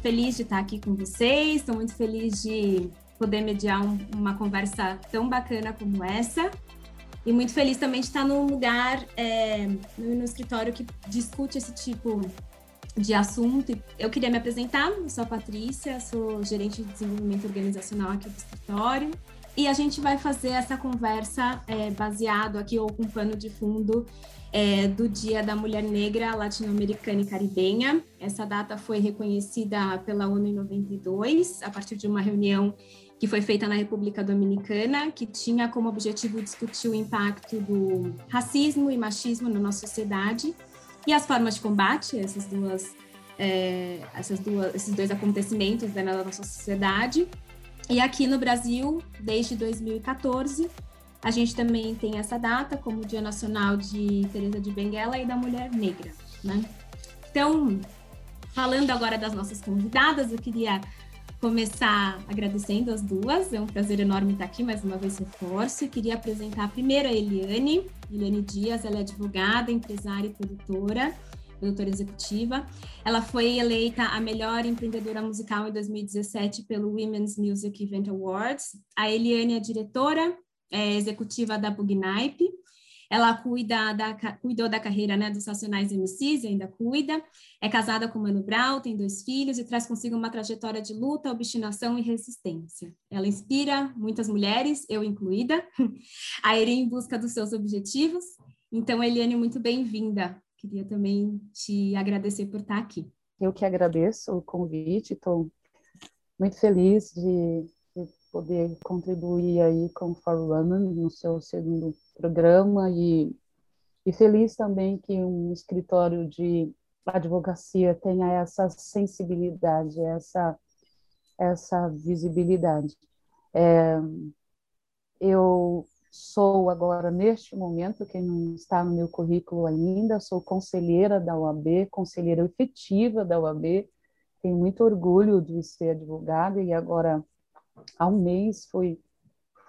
feliz de estar aqui com vocês, estou muito feliz de poder mediar um, uma conversa tão bacana como essa. E muito feliz também de estar num lugar, é, no, no escritório que discute esse tipo de assunto. Eu queria me apresentar, eu sou a Patrícia, sou gerente de desenvolvimento organizacional aqui do escritório. E a gente vai fazer essa conversa é, baseado aqui ou com pano de fundo é, do Dia da Mulher Negra Latino-Americana e Caribenha. Essa data foi reconhecida pela ONU em 92, a partir de uma reunião que foi feita na República Dominicana, que tinha como objetivo discutir o impacto do racismo e machismo na nossa sociedade e as formas de combate a essas duas, é, essas duas, esses dois acontecimentos né, na nossa sociedade. E aqui no Brasil, desde 2014, a gente também tem essa data como Dia Nacional de Teresa de Benguela e da Mulher Negra, né? Então, falando agora das nossas convidadas, eu queria começar agradecendo as duas. É um prazer enorme estar aqui, mais uma vez reforço. queria apresentar primeiro a Eliane. Eliane Dias, ela é advogada, empresária e produtora, produtora executiva. Ela foi eleita a melhor empreendedora musical em 2017 pelo Women's Music Event Awards. A Eliane é diretora é, executiva da Bugnipe, ela cuida da, cuidou da carreira né, dos Nacionais MCs ainda cuida. É casada com Mano Brown, tem dois filhos e traz consigo uma trajetória de luta, obstinação e resistência. Ela inspira muitas mulheres, eu incluída, a irem em busca dos seus objetivos. Então, Eliane, muito bem-vinda. Queria também te agradecer por estar aqui. Eu que agradeço o convite, estou muito feliz de poder contribuir aí com o For Women no seu segundo programa e, e feliz também que um escritório de advocacia tenha essa sensibilidade, essa, essa visibilidade. É, eu sou agora, neste momento, quem não está no meu currículo ainda, sou conselheira da UAB, conselheira efetiva da UAB, tenho muito orgulho de ser advogada e agora, há um mês, fui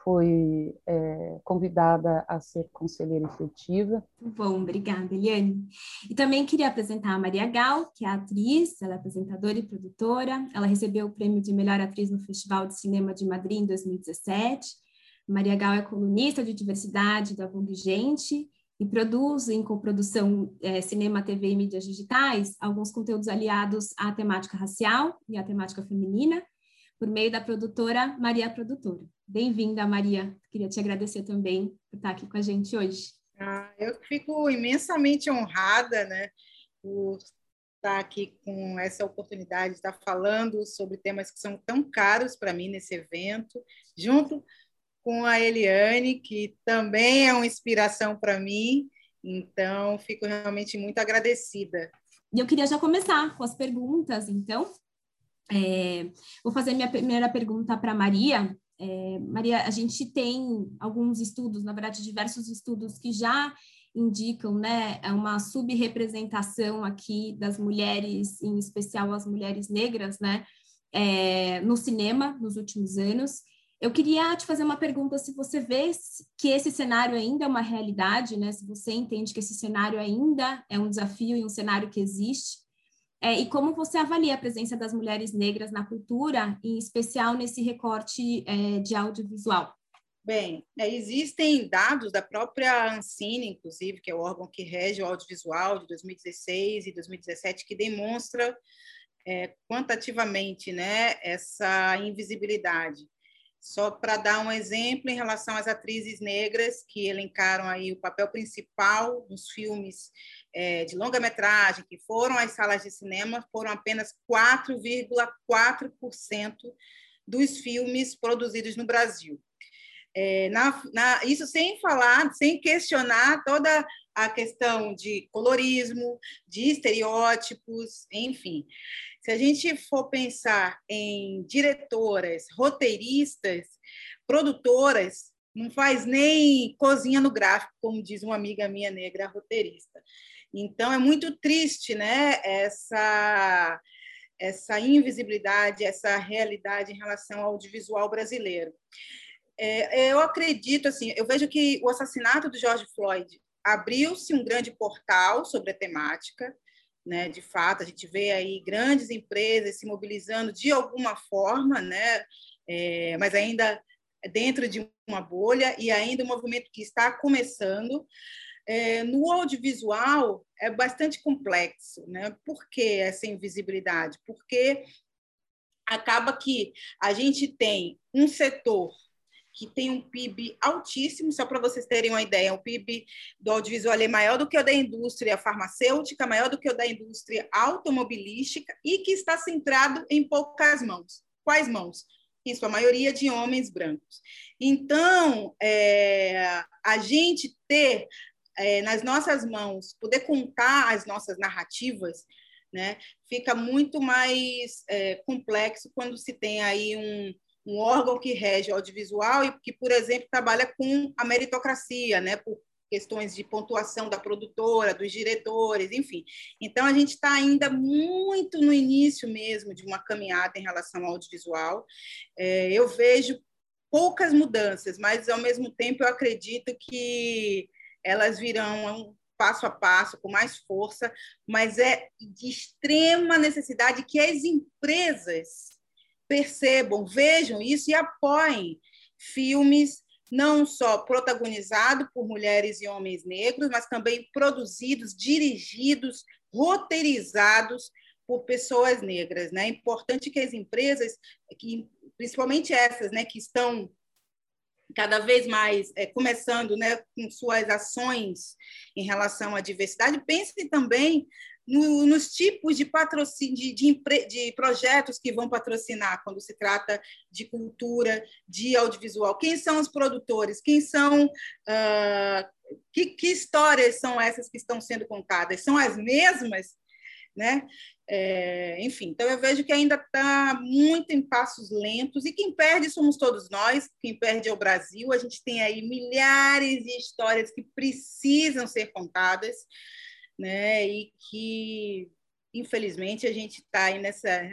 foi é, convidada a ser conselheira efetiva. Bom, obrigada, Eliane. E também queria apresentar a Maria Gal, que é atriz, ela é apresentadora e produtora. Ela recebeu o prêmio de melhor atriz no Festival de Cinema de Madrid em 2017. Maria Gal é colunista de diversidade da Vogue Gente e produz em coprodução é, cinema, TV e mídias digitais alguns conteúdos aliados à temática racial e à temática feminina por meio da produtora Maria Produtora. Bem-vinda, Maria. Queria te agradecer também por estar aqui com a gente hoje. Ah, eu fico imensamente honrada, né, por estar aqui com essa oportunidade de estar falando sobre temas que são tão caros para mim nesse evento, junto com a Eliane, que também é uma inspiração para mim. Então, fico realmente muito agradecida. E eu queria já começar com as perguntas, então. É, vou fazer minha primeira pergunta para Maria. É, Maria, a gente tem alguns estudos, na verdade, diversos estudos que já indicam né, uma subrepresentação aqui das mulheres, em especial as mulheres negras, né, é, no cinema nos últimos anos. Eu queria te fazer uma pergunta: se você vê que esse cenário ainda é uma realidade, né, se você entende que esse cenário ainda é um desafio e um cenário que existe, é, e como você avalia a presença das mulheres negras na cultura, em especial nesse recorte é, de audiovisual? Bem, é, existem dados da própria Ancine, inclusive, que é o órgão que rege o audiovisual de 2016 e 2017, que demonstra é, quantitativamente né, essa invisibilidade. Só para dar um exemplo em relação às atrizes negras que elencaram aí o papel principal nos filmes é, de longa-metragem que foram às salas de cinema, foram apenas 4,4% dos filmes produzidos no Brasil. É, na, na, isso sem falar, sem questionar toda a questão de colorismo, de estereótipos, enfim. Se a gente for pensar em diretoras, roteiristas, produtoras, não faz nem cozinha no gráfico, como diz uma amiga minha negra roteirista. Então é muito triste, né, essa essa invisibilidade, essa realidade em relação ao audiovisual brasileiro. É, eu acredito assim, eu vejo que o assassinato do George Floyd abriu-se um grande portal sobre a temática, né? De fato, a gente vê aí grandes empresas se mobilizando de alguma forma, né? É, mas ainda dentro de uma bolha e ainda um movimento que está começando. É, no audiovisual é bastante complexo, né? Por que essa invisibilidade? Porque acaba que a gente tem um setor que tem um PIB altíssimo, só para vocês terem uma ideia, o PIB do audiovisual é maior do que o da indústria farmacêutica, maior do que o da indústria automobilística e que está centrado em poucas mãos. Quais mãos? Em sua maioria de homens brancos. Então, é, a gente ter é, nas nossas mãos, poder contar as nossas narrativas, né, fica muito mais é, complexo quando se tem aí um, um órgão que rege o audiovisual e que, por exemplo, trabalha com a meritocracia, né, por questões de pontuação da produtora, dos diretores, enfim. Então, a gente está ainda muito no início mesmo de uma caminhada em relação ao audiovisual. É, eu vejo poucas mudanças, mas, ao mesmo tempo, eu acredito que elas virão passo a passo, com mais força, mas é de extrema necessidade que as empresas percebam, vejam isso e apoiem filmes não só protagonizados por mulheres e homens negros, mas também produzidos, dirigidos, roteirizados por pessoas negras. Né? É importante que as empresas, que, principalmente essas né, que estão cada vez mais é, começando né, com suas ações em relação à diversidade, pensem também no, nos tipos de patrocínio, de, de, de, projetos que vão patrocinar quando se trata de cultura, de audiovisual. Quem são os produtores? Quem são. Uh, que, que histórias são essas que estão sendo contadas? São as mesmas? Né? É, enfim, então eu vejo que ainda está muito em passos lentos, e quem perde somos todos nós, quem perde é o Brasil. A gente tem aí milhares de histórias que precisam ser contadas né? E que infelizmente a gente está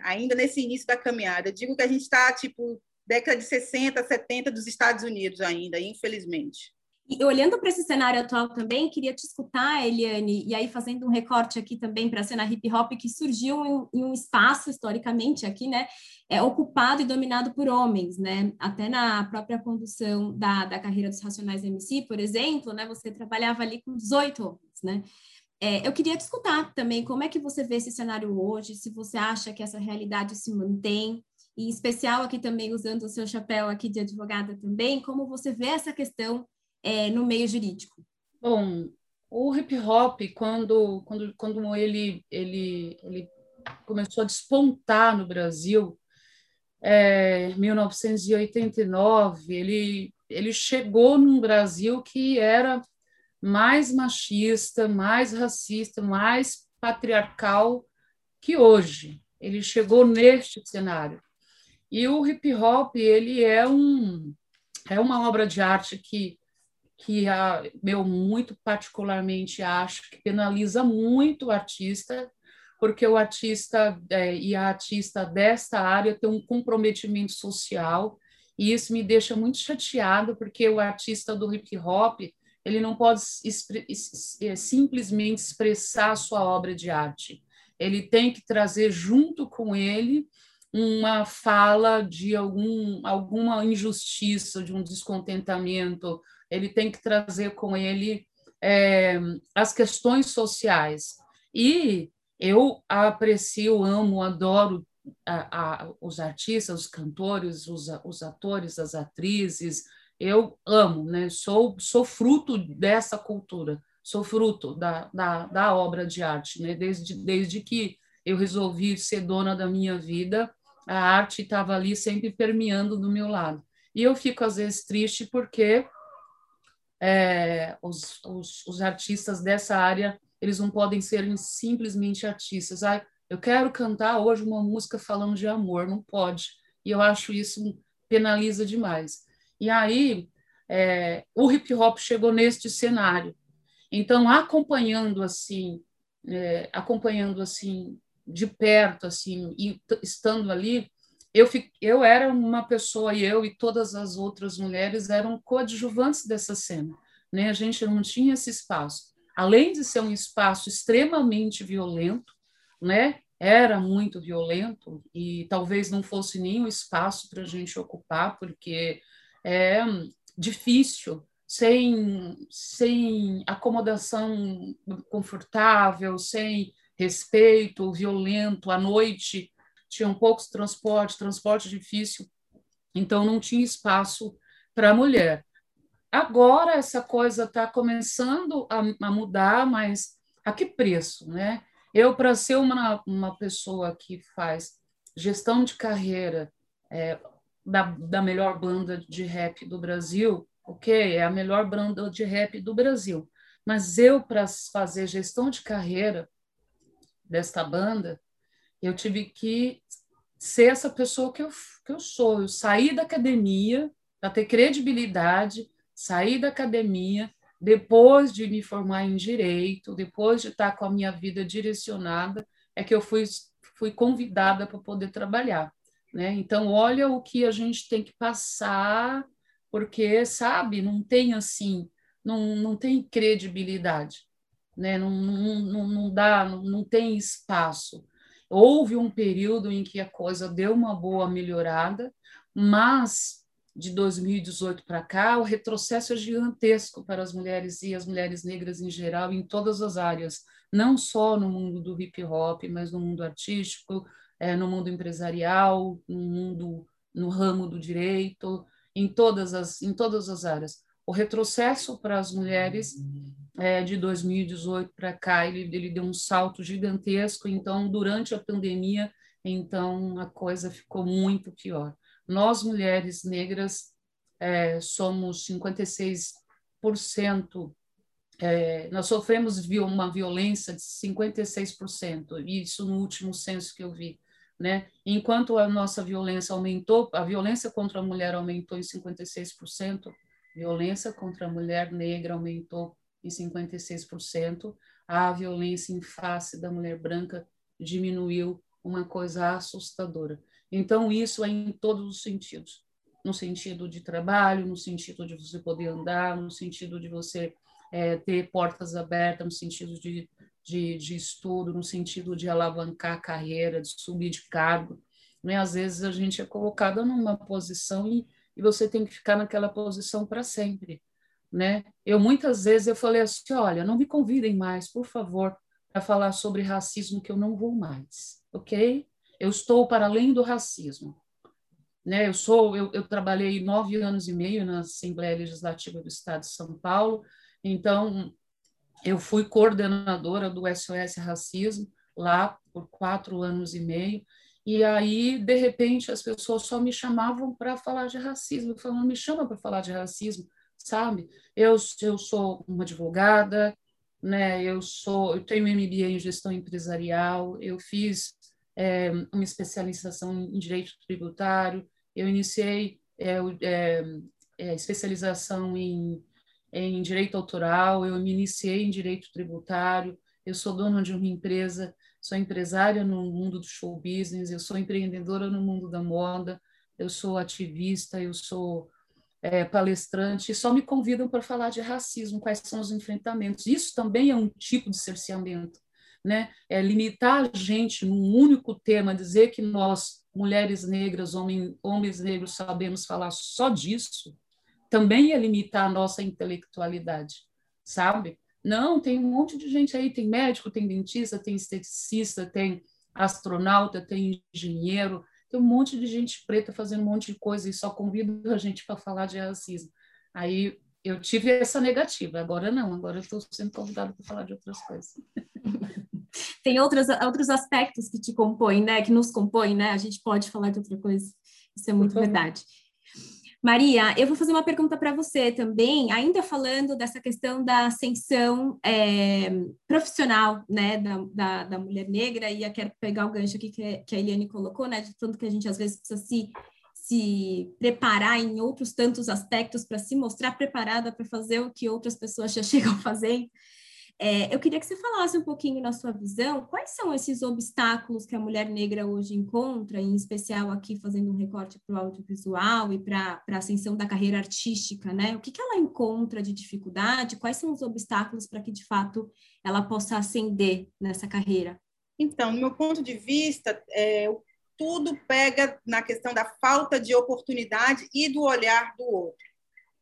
ainda nesse início da caminhada. Eu digo que a gente está tipo década de 60, 70 dos Estados Unidos ainda, infelizmente. E olhando para esse cenário atual também, queria te escutar, Eliane, e aí fazendo um recorte aqui também para a cena hip hop que surgiu em, em, um espaço historicamente aqui, né, é ocupado e dominado por homens, né? Até na própria condução da, da carreira dos Racionais MC, por exemplo, né, você trabalhava ali com 18 homens, né? É, eu queria te escutar também como é que você vê esse cenário hoje, se você acha que essa realidade se mantém, e em especial aqui também usando o seu chapéu aqui de advogada também, como você vê essa questão é, no meio jurídico? Bom, o hip hop, quando, quando, quando ele, ele, ele começou a despontar no Brasil, é, 1989, ele, ele chegou num Brasil que era mais machista, mais racista, mais patriarcal que hoje. Ele chegou neste cenário. E o hip hop, ele é um é uma obra de arte que que a, eu muito particularmente acho que penaliza muito o artista, porque o artista é, e a artista desta área tem um comprometimento social, e isso me deixa muito chateado, porque o artista do hip hop ele não pode é, simplesmente expressar a sua obra de arte. Ele tem que trazer junto com ele uma fala de algum, alguma injustiça, de um descontentamento. Ele tem que trazer com ele é, as questões sociais. E eu aprecio, amo, adoro a, a, os artistas, os cantores, os, os atores, as atrizes, eu amo, né? Sou, sou fruto dessa cultura, sou fruto da, da, da obra de arte, né? Desde, desde que eu resolvi ser dona da minha vida, a arte estava ali sempre permeando do meu lado. E eu fico, às vezes, triste porque é, os, os, os, artistas dessa área eles não podem ser simplesmente artistas. Ah, eu quero cantar hoje uma música falando de amor, não pode. E eu acho isso penaliza demais. E aí é, o hip hop chegou neste cenário. Então, acompanhando assim, é, acompanhando assim de perto, assim, e estando ali, eu, fiquei, eu era uma pessoa e eu e todas as outras mulheres eram coadjuvantes dessa cena. Né? A gente não tinha esse espaço. Além de ser um espaço extremamente violento, né? Era muito violento e talvez não fosse o espaço para a gente ocupar, porque é difícil, sem, sem acomodação confortável, sem respeito, violento, à noite tinham poucos transportes, transporte difícil, então não tinha espaço para a mulher. Agora essa coisa está começando a, a, mudar, mas a que preço, né? Eu, para ser uma, uma pessoa que faz gestão de carreira é, da, da melhor banda de rap do Brasil, ok, é a melhor banda de rap do Brasil, mas eu, para fazer gestão de carreira desta banda, eu tive que ser essa pessoa que eu, que eu sou. Eu saí da academia para ter credibilidade, saí da academia depois de me formar em direito, depois de estar com a minha vida direcionada, é que eu fui, fui convidada para poder trabalhar. Né? Então, olha o que a gente tem que passar, porque, sabe, não tem assim, não, não tem credibilidade, né? não, não, não, dá, não, não tem espaço. Houve um período em que a coisa deu uma boa melhorada, mas de 2018 para cá, o retrocesso é gigantesco para as mulheres e as mulheres negras em geral, em todas as áreas, não só no mundo do hip hop, mas no mundo artístico, é, no mundo empresarial, no mundo no ramo do direito, em todas as em todas as áreas. O retrocesso para as mulheres é, de 2018 para cá, ele, ele deu um salto gigantesco. Então, durante a pandemia, então a coisa ficou muito pior. Nós mulheres negras é, somos 56% é, nós sofremos uma violência de 56%, isso no último censo que eu vi. Né? Enquanto a nossa violência aumentou, a violência contra a mulher aumentou em 56%, violência contra a mulher negra aumentou em 56%, a violência em face da mulher branca diminuiu uma coisa assustadora. Então, isso é em todos os sentidos. No sentido de trabalho, no sentido de você poder andar, no sentido de você é, ter portas abertas, no sentido de de, de estudo, no sentido de alavancar a carreira, de subir de cargo. Né? Às vezes a gente é colocada numa posição e, e você tem que ficar naquela posição para sempre. Né? Eu muitas vezes eu falei assim, olha, não me convidem mais, por favor, para falar sobre racismo que eu não vou mais, ok? Eu estou para além do racismo. Né? Eu sou, eu, eu trabalhei nove anos e meio na Assembleia Legislativa do Estado de São Paulo, então eu fui coordenadora do SOS Racismo lá por quatro anos e meio, e aí, de repente, as pessoas só me chamavam para falar de racismo. Eu falava, não me chama para falar de racismo, sabe? Eu, eu sou uma advogada, né? eu, sou, eu tenho MBA em gestão empresarial, eu fiz é, uma especialização em direito tributário, eu iniciei é, é, é especialização em em direito autoral, eu me iniciei em direito tributário, eu sou dona de uma empresa, sou empresária no mundo do show business, eu sou empreendedora no mundo da moda, eu sou ativista, eu sou é, palestrante, e só me convidam para falar de racismo, quais são os enfrentamentos. Isso também é um tipo de cerceamento, né? É limitar a gente num único tema, dizer que nós, mulheres negras, homens negros, sabemos falar só disso, também ia limitar a nossa intelectualidade, sabe? Não, tem um monte de gente aí, tem médico, tem dentista, tem esteticista, tem astronauta, tem engenheiro, tem um monte de gente preta fazendo um monte de coisa e só convido a gente para falar de racismo. Aí eu tive essa negativa, agora não, agora eu estou sendo convidada para falar de outras coisas. Tem outros, outros aspectos que te compõem, né? Que nos compõem, né? A gente pode falar de outra coisa. Isso é muito verdade. Maria, eu vou fazer uma pergunta para você também, ainda falando dessa questão da ascensão é, profissional né, da, da, da, mulher negra, e eu quero pegar o gancho aqui que, que a Eliane colocou, né, de tanto que a gente às vezes precisa se, se preparar em outros tantos aspectos para se mostrar preparada para fazer o que outras pessoas já chegam fazendo. É, eu queria que você falasse um pouquinho na sua visão, quais são esses obstáculos que a mulher negra hoje encontra, em especial aqui fazendo um recorte para o audiovisual e para a ascensão da carreira artística, né? O que, que ela encontra de dificuldade? Quais são os obstáculos para que, de fato, ela possa ascender nessa carreira? Então, no meu ponto de vista, é, tudo pega na questão da falta de oportunidade e do olhar do outro.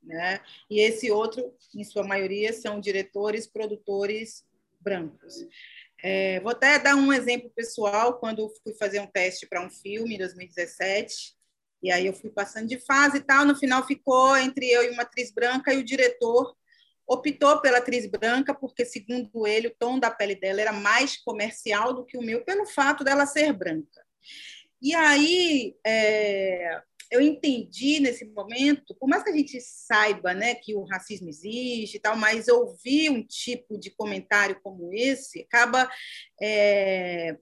Né? E esse outro, em sua maioria, são diretores, produtores brancos. É, vou até dar um exemplo pessoal, quando fui fazer um teste para um filme em 2017, e aí eu fui passando de fase e tal, no final ficou entre eu e uma atriz branca, e o diretor optou pela atriz branca, porque, segundo ele, o tom da pele dela era mais comercial do que o meu, pelo fato dela ser branca. E aí, é, eu entendi nesse momento, por mais que a gente saiba né, que o racismo existe e tal, mas ouvir um tipo de comentário como esse acaba, é,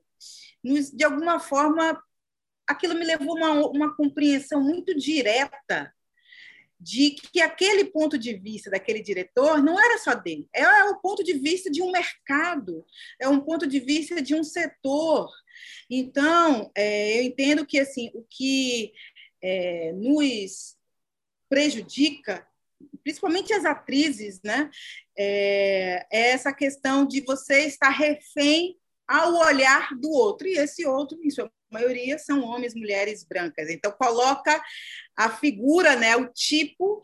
nos, de alguma forma, aquilo me levou a uma, uma compreensão muito direta de que aquele ponto de vista daquele diretor não era só dele, é, é o ponto de vista de um mercado, é um ponto de vista de um setor. Então, é, eu entendo que assim o que é, nos prejudica, principalmente as atrizes, né? É, é, essa questão de você estar refém ao olhar do outro. E esse outro, em sua maioria, são homens, mulheres brancas. Então, coloca a figura, né, o tipo,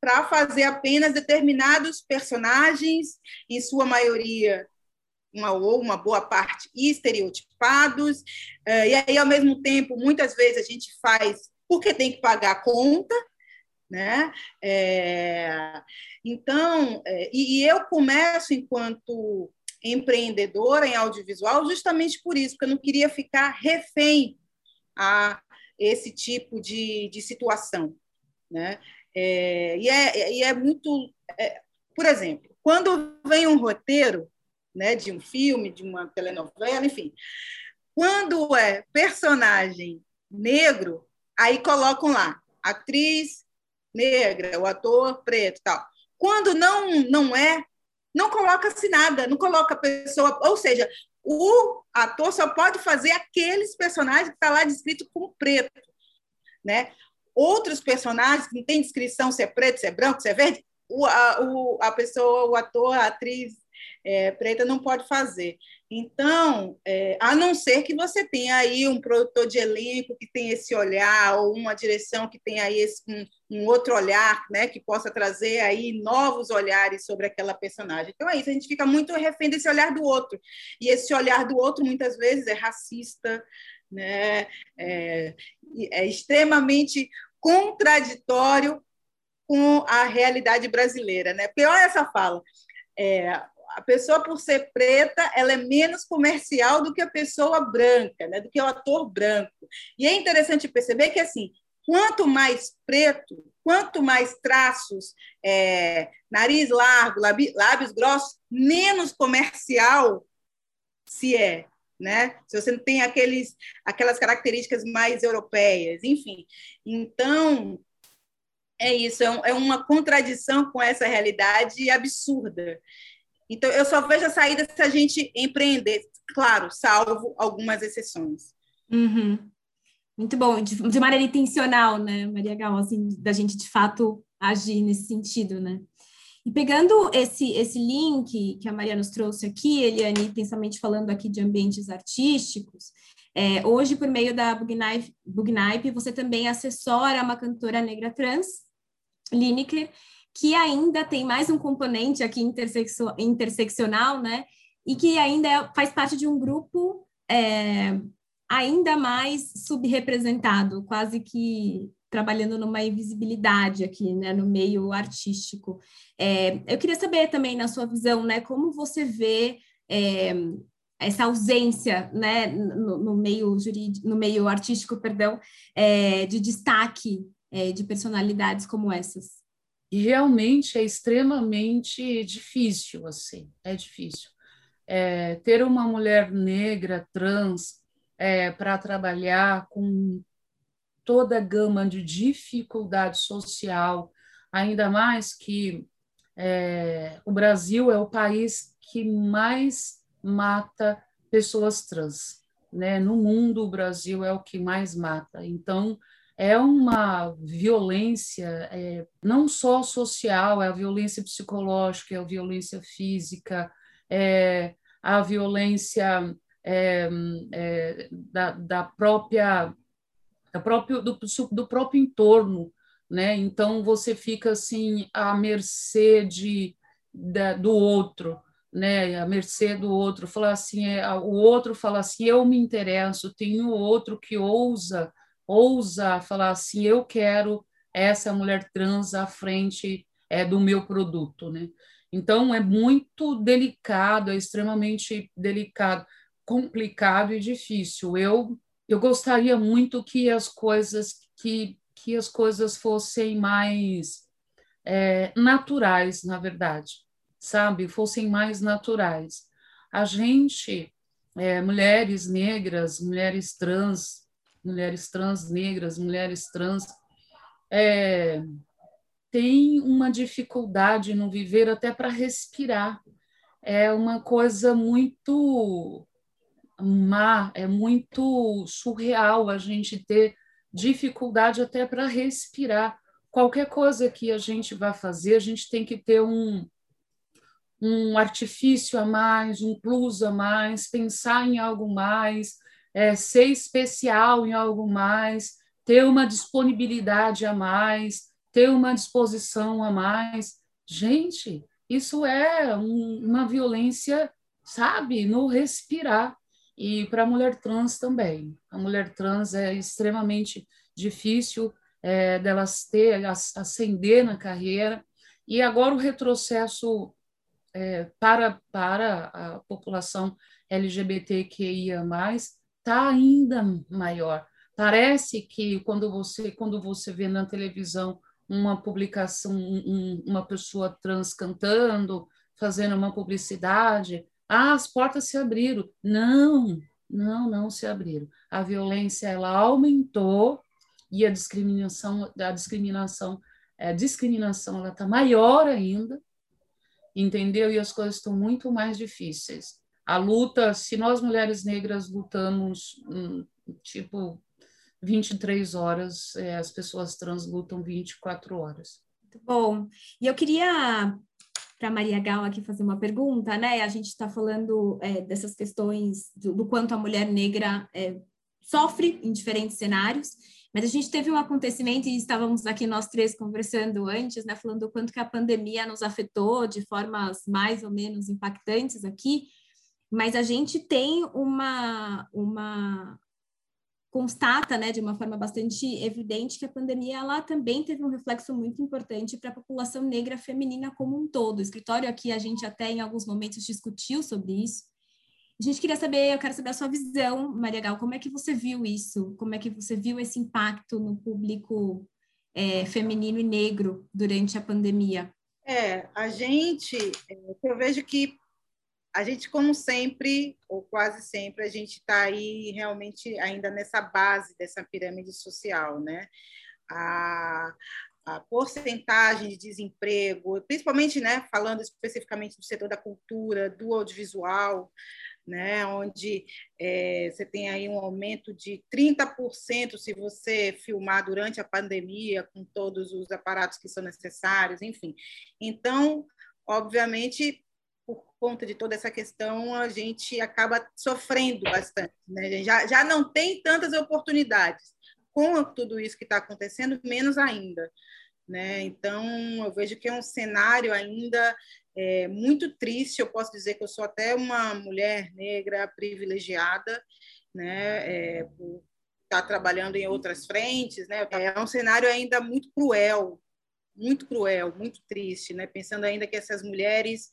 para fazer apenas determinados personagens, em sua maioria uma ou uma boa parte estereotipados, eh, e aí, ao mesmo tempo, muitas vezes a gente faz porque tem que pagar a conta, né? É, então, é, e, eu começo enquanto empreendedora em audiovisual justamente por isso, porque eu não queria ficar refém a esse tipo de, de situação, né? É, e, é, e é muito, por exemplo, quando vem um roteiro né, de um filme, de uma telenovela, enfim. Quando é personagem negro, aí colocam lá atriz negra, o ator preto, tal. Quando não não é, não coloca-se nada, não coloca a pessoa, ou seja, o ator só pode fazer aqueles personagens que está lá descrito como preto, né? Outros personagens que não tem descrição se é preto, se é branco, se é verde, o, a, o, a pessoa, o ator, a atriz é, preta não pode fazer. Então, é, a não ser que você tenha aí um produtor de elenco que tem esse olhar, ou uma direção que tenha aí esse, um, um, outro olhar, né, que possa trazer aí novos olhares sobre aquela personagem. Então é isso, a gente fica muito refém desse olhar do outro. E esse olhar do outro, muitas vezes, é racista, né, é, é extremamente contraditório com a realidade brasileira. Né? Pior essa fala. É, a pessoa, por ser preta, ela é menos comercial do que a pessoa branca, né? do que o ator branco. E é interessante perceber que, assim, quanto mais preto, quanto mais traços, é, nariz largo, lábios grossos, menos comercial se é. Né? Se você não tem aqueles, aquelas características mais europeias, enfim. Então, é isso, é, é uma contradição com essa realidade absurda. Então, eu só vejo a saída se a gente empreender, claro, salvo algumas exceções. Uhum. Muito bom, de, de, maneira intencional, né, Maria Gal, assim, da gente de fato agir nesse sentido, né? E pegando esse, esse link que a Maria nos trouxe aqui, Eliane, principalmente falando aqui de ambientes artísticos, é, hoje, por meio da Bugnipe, você também assessora uma cantora negra trans, Lineker, que ainda tem mais um componente aqui interseccio, interseccional, né? E que ainda é, faz parte de um grupo é, ainda mais subrepresentado, quase que trabalhando numa invisibilidade aqui, né, no meio artístico. É, eu queria saber também, na sua visão, né, como você vê é, essa ausência, né, no, no, meio jurídico, no meio artístico, perdão, é, de destaque é, de personalidades como essas. E realmente é extremamente difícil, assim, é difícil. É, ter uma mulher negra, trans, é, para trabalhar com toda a gama de dificuldade social, ainda mais que é, o Brasil é o país que mais mata pessoas trans. Né? No mundo, o Brasil é o que mais mata. Então, é uma violência é, não só social, é a violência psicológica, é a violência física, é a violência é, é, da, da própria da próprio, do, do próprio entorno, né? Então você fica assim à mercê de, da, do outro, né? À mercê do outro, falar assim, é, o outro fala assim, eu me interesso, tem o outro que ousa, ousa falar assim, eu quero essa mulher trans à frente é do meu produto, né? Então é muito delicado, é extremamente delicado, complicado e difícil. Eu eu gostaria muito que as coisas que, que as coisas fossem mais é, naturais, na verdade, sabe? Fossem mais naturais. A gente, é, mulheres negras, mulheres trans, mulheres trans negras, mulheres trans, é, tem uma dificuldade no viver até para respirar. É uma coisa muito má, é muito surreal a gente ter dificuldade até para respirar. Qualquer coisa que a gente vá fazer, a gente tem que ter um, um artifício a mais, um plus a mais, pensar em algo mais, é, ser especial em algo mais, ter uma disponibilidade a mais, ter uma disposição a mais. Gente, isso é um, uma violência, sabe, no respirar. E para a mulher trans também. A mulher trans é extremamente difícil é, delas ter, ascender na carreira. E agora o retrocesso é, para, para a população LGBTQIA+, está ainda maior. Parece que quando você, quando você vê na televisão uma publicação, um, uma pessoa trans cantando, fazendo uma publicidade, ah, as portas se abriram. Não, não, não se abriram. A violência ela aumentou e a discriminação, a discriminação, a discriminação ela está maior ainda, entendeu? E as coisas estão muito mais difíceis. A luta, se nós mulheres negras lutamos, tipo, 23 horas, é, as pessoas trans lutam 24 horas. Muito bom. E eu queria para Maria Gal aqui fazer uma pergunta, né? A gente está falando é, dessas questões do, do, quanto a mulher negra é, sofre em diferentes cenários, mas a gente teve um acontecimento e estávamos aqui nós três conversando antes, né? Falando do quanto que a pandemia nos afetou de formas mais ou menos impactantes aqui, mas a gente tem uma, uma constata, né, de uma forma bastante evidente que a pandemia ela também teve um reflexo muito importante para a população negra feminina como um todo. O escritório aqui a gente até em alguns momentos discutiu sobre isso. A gente queria saber, eu quero saber a sua visão, Maria Gal, como é que você viu isso? Como é que você viu esse impacto no público é, feminino e negro durante a pandemia? É, a gente, é, eu vejo que a gente, como sempre, ou quase sempre, a gente está aí realmente ainda nessa base dessa pirâmide social, né? A, a porcentagem de desemprego, principalmente, né, falando especificamente do setor da cultura, do audiovisual, né, onde é, você tem aí um aumento de 30% se você filmar durante a pandemia, com todos os aparatos que são necessários, enfim. Então, obviamente, por conta de toda essa questão, a gente acaba sofrendo bastante. Né? Já, já não tem tantas oportunidades. Com tudo isso que está acontecendo, menos ainda. Né? Então, eu vejo que é um cenário ainda é, muito triste. Eu posso dizer que eu sou até uma mulher negra privilegiada, né? É, por estar tá trabalhando em outras frentes. Né? É um cenário ainda muito cruel, muito cruel, muito triste, né? Pensando ainda que essas mulheres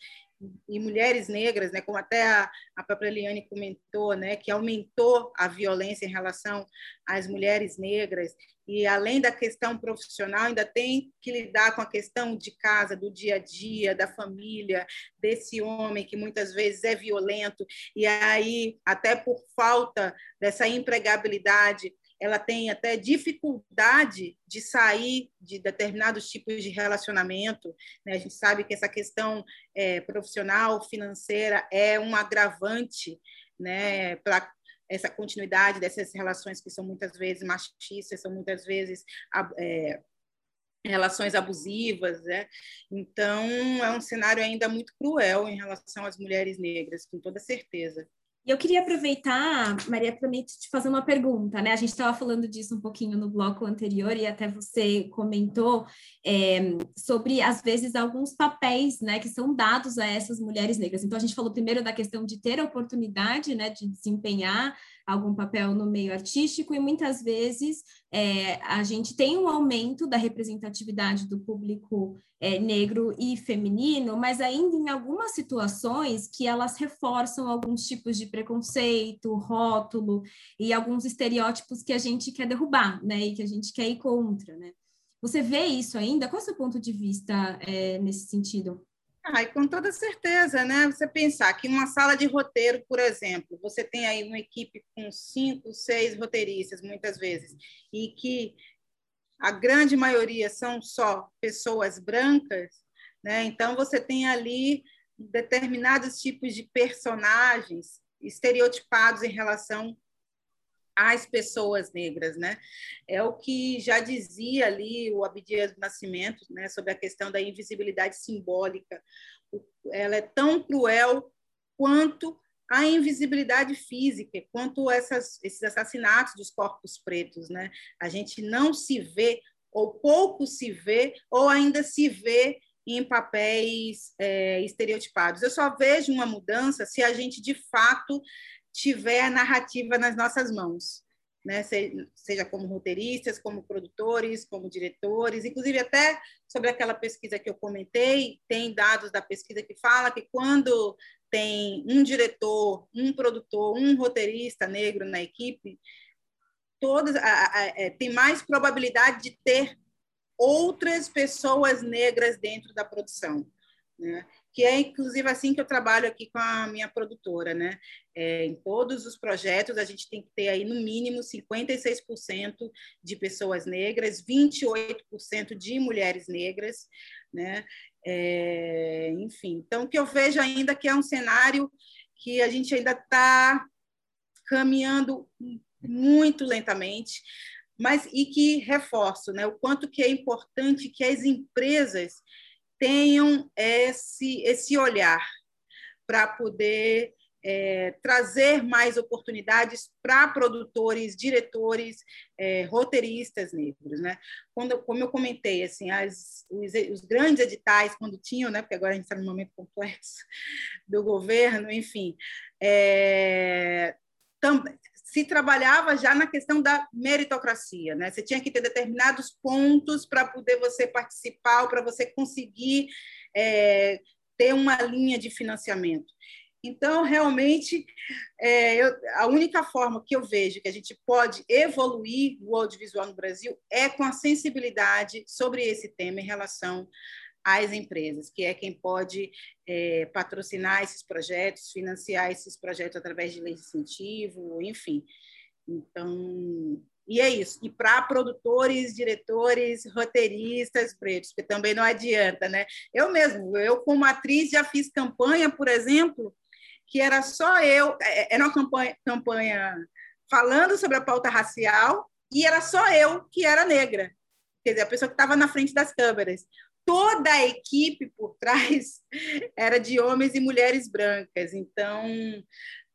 e mulheres negras, né, como até a, a própria Eliane comentou, né, que aumentou a violência em relação às mulheres negras, e além da questão profissional, ainda tem que lidar com a questão de casa, do dia a dia, da família, desse homem que muitas vezes é violento, e aí, até por falta dessa empregabilidade, ela tem até dificuldade de sair de determinados tipos de relacionamento. Né? A gente sabe que essa questão é, profissional, financeira, é um agravante né, para essa continuidade dessas relações que são muitas vezes machistas, são muitas vezes é, relações abusivas, né? Então é um cenário ainda muito cruel em relação às mulheres negras, com toda certeza. E eu queria aproveitar, Maria, para te fazer uma pergunta, né? A gente estava falando disso um pouquinho no bloco anterior e até você comentou é, sobre, às vezes, alguns papéis, né, que são dados a essas mulheres negras. Então, a gente falou primeiro da questão de ter a oportunidade, né, de desempenhar algum papel no meio artístico e muitas vezes é, a gente tem um aumento da representatividade do público é, negro e feminino, mas ainda em algumas situações que elas reforçam alguns tipos de preconceito, rótulo e alguns estereótipos que a gente quer derrubar, né, e que a gente quer ir contra, né? Você vê isso ainda? Qual é o seu ponto de vista é, nesse sentido? Ah, com toda certeza, né? Você pensar que uma sala de roteiro, por exemplo, você tem aí uma equipe com cinco, seis roteiristas, muitas vezes, e que a grande maioria são só pessoas brancas, né? Então você tem ali determinados tipos de personagens estereotipados em relação às pessoas negras, né? É o que já dizia ali o Abdias do Nascimento, né, sobre a questão da invisibilidade simbólica. Ela é tão cruel quanto a invisibilidade física, quanto essas, esses assassinatos dos corpos pretos, né? A gente não se vê ou pouco se vê ou ainda se vê em papéis é, estereotipados. Eu só vejo uma mudança se a gente de fato tiver a narrativa nas nossas mãos, né? seja como roteiristas, como produtores, como diretores, inclusive até sobre aquela pesquisa que eu comentei, tem dados da pesquisa que fala que quando tem um diretor, um produtor, um roteirista negro na equipe, todas é, tem mais probabilidade de ter outras pessoas negras dentro da produção. Né? Que é inclusive assim que eu trabalho aqui com a minha produtora, né? É, em todos os projetos a gente tem que ter aí no mínimo 56% de pessoas negras, 28% de mulheres negras, né? É, enfim, então o que eu vejo ainda que é um cenário que a gente ainda está caminhando muito lentamente, mas e que reforço, né? O quanto que é importante que as empresas tenham esse, esse olhar para poder é, trazer mais oportunidades para produtores, diretores, é, roteiristas negros, né? Quando, como eu comentei, assim, as, os, os, grandes editais quando tinham, né? Porque agora a gente está num momento complexo do governo, enfim, é, também se trabalhava já na questão da meritocracia, né? Você tinha que ter determinados pontos para poder você participar, para você conseguir é, ter uma linha de financiamento. Então, realmente, é, eu, a única forma que eu vejo que a gente pode evoluir o audiovisual no Brasil é com a sensibilidade sobre esse tema em relação às empresas, que é quem pode é, patrocinar esses projetos, financiar esses projetos através de lei de incentivo, enfim. Então, e é isso. E para produtores, diretores, roteiristas pretos, porque também não adianta, né? Eu mesmo, eu como atriz já fiz campanha, por exemplo, que era só eu, é, era uma campanha, campanha falando sobre a pauta racial e era só eu que era negra, quer dizer, a pessoa que estava na frente das câmeras toda a equipe por trás era de homens e mulheres brancas. Então,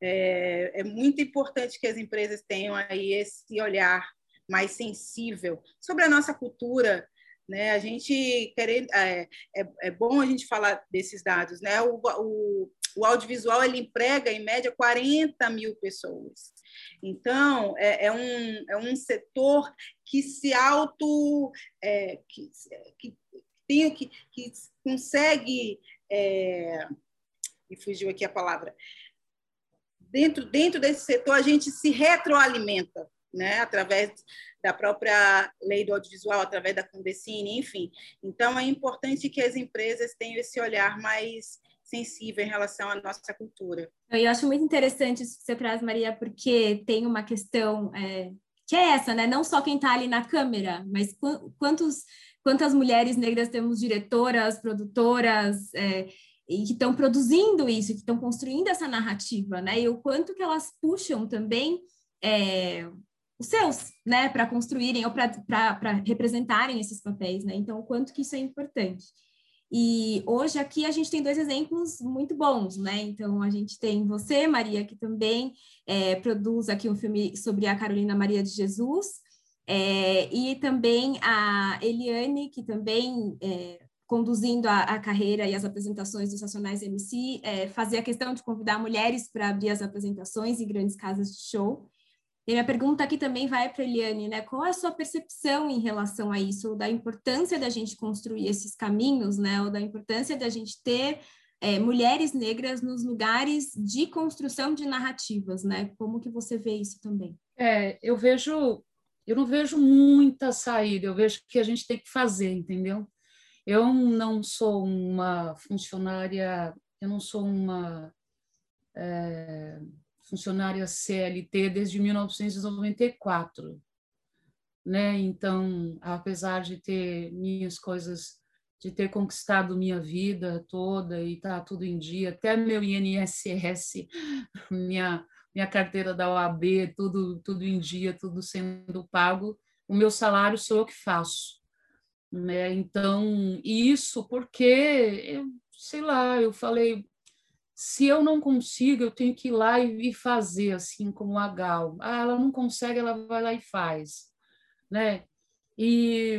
é, é, muito importante que as empresas tenham aí esse olhar mais sensível sobre a nossa cultura. Né? A gente querendo, é, é, é bom a gente falar desses dados. Né? O, o, o audiovisual ele emprega, em média, 40 mil pessoas. Então, é, é, um, é um setor que se auto. É, que, que tem, que, que consegue. É, me fugiu aqui a palavra. Dentro, dentro desse setor, a gente se retroalimenta, né? através da própria lei do audiovisual, através da Condecine, enfim. Então, é importante que as empresas tenham esse olhar mais sensível em relação à nossa cultura. Eu acho muito interessante isso que você traz, Maria, porque tem uma questão é, que é essa, né? Não só quem está ali na câmera, mas quantos quantas mulheres negras temos diretoras, produtoras, é, e que estão produzindo isso, que estão construindo essa narrativa, né? E o quanto que elas puxam também é, os seus, né, para construírem ou para representarem esses papéis, né? Então, o quanto que isso é importante. E hoje aqui a gente tem dois exemplos muito bons, né? Então a gente tem você, Maria, que também é, produz aqui um filme sobre a Carolina Maria de Jesus, é, e também a Eliane, que também é, conduzindo a, a, carreira e as apresentações dos Nacionais MC, é, fazia questão de convidar mulheres para abrir as apresentações em grandes casas de show. E minha pergunta aqui também vai para a Eliane, né? Qual é a sua percepção em relação a isso, da importância da gente construir esses caminhos, né? Ou da importância da gente ter é, mulheres negras nos lugares de construção de narrativas, né? Como que você vê isso também? É, eu vejo, eu não vejo muita saída, eu vejo que a gente tem que fazer, entendeu? Eu não sou uma funcionária, eu não sou uma é, funcionária CLT desde 1994, né? Então, apesar de ter minhas coisas, de ter conquistado minha vida toda e tá tudo em dia, até meu INSS, minha minha carteira da OAB, tudo tudo em dia, tudo sendo pago, o meu salário sou eu que faço, né? Então, isso porque eu sei lá, eu falei, se eu não consigo, eu tenho que ir lá e fazer, assim como a Gal. Ah, ela não consegue, ela vai lá e faz, né? E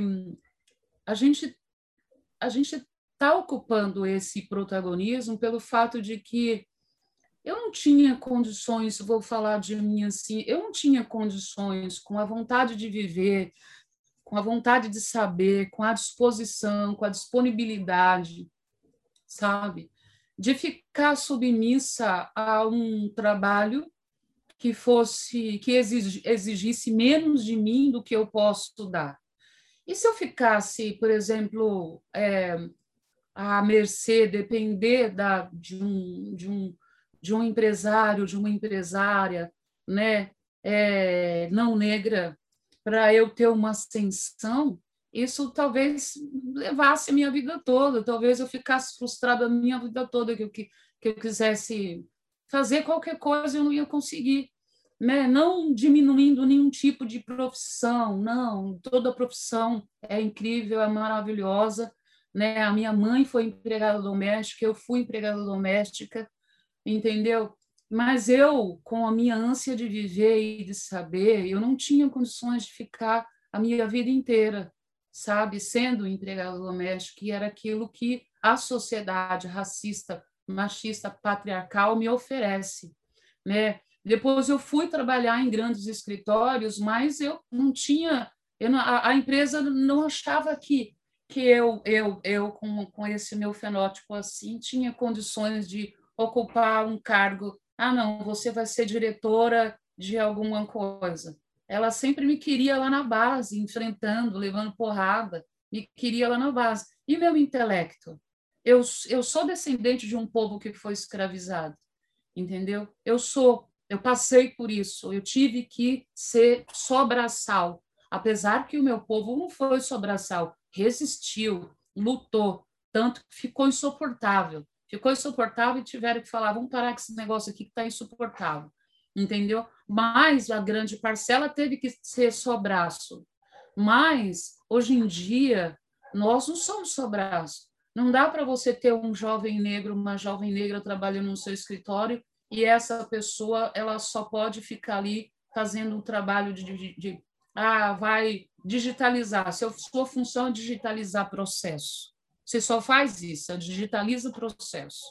a gente a gente está ocupando esse protagonismo pelo fato de que eu não tinha condições, vou falar de mim assim, eu não tinha condições com a vontade de viver, com a vontade de saber, com a disposição, com a disponibilidade, sabe? de ficar submissa a um trabalho que fosse que exigisse menos de mim do que eu posso dar. E se eu ficasse, por exemplo, é, à mercê, depender da, de, um, de, um, de um empresário, de uma empresária, né, é, não negra, para eu ter uma ascensão, isso talvez levasse a minha vida toda, talvez eu ficasse frustrada a minha vida toda, que eu, que, que eu quisesse fazer qualquer coisa eu não ia conseguir. Né? Não diminuindo nenhum tipo de profissão, não, toda profissão é incrível, é maravilhosa. Né? A minha mãe foi empregada doméstica, eu fui empregada doméstica, entendeu? Mas eu, com a minha ânsia de viver e de saber, eu não tinha condições de ficar a minha vida inteira sabe, sendo empregado doméstico, que era aquilo que a sociedade racista, machista, patriarcal me oferece, né? Depois eu fui trabalhar em grandes escritórios, mas eu não tinha, eu não, a, a, empresa não achava que que eu eu eu com, com esse meu fenótipo assim tinha condições de ocupar um cargo. Ah, não, você vai ser diretora de alguma coisa ela sempre me queria lá na base, enfrentando, levando porrada, me queria lá na base. E meu intelecto? Eu, eu sou descendente de um povo que foi escravizado, entendeu? Eu sou, eu passei por isso, eu tive que ser sobraçal, apesar que o meu povo não foi sobraçal, resistiu, lutou, tanto que ficou insuportável. Ficou insuportável e tiveram que falar: vamos parar com esse negócio aqui que está insuportável entendeu? Mas a grande parcela teve que ser só braço. Mas, hoje em dia, nós não somos só braço. Não dá para você ter um jovem negro, uma jovem negra trabalhando no seu escritório e essa pessoa ela só pode ficar ali fazendo um trabalho de, de, de ah, vai digitalizar. Seu, sua função é digitalizar processo. Você só faz isso, digitaliza o processo.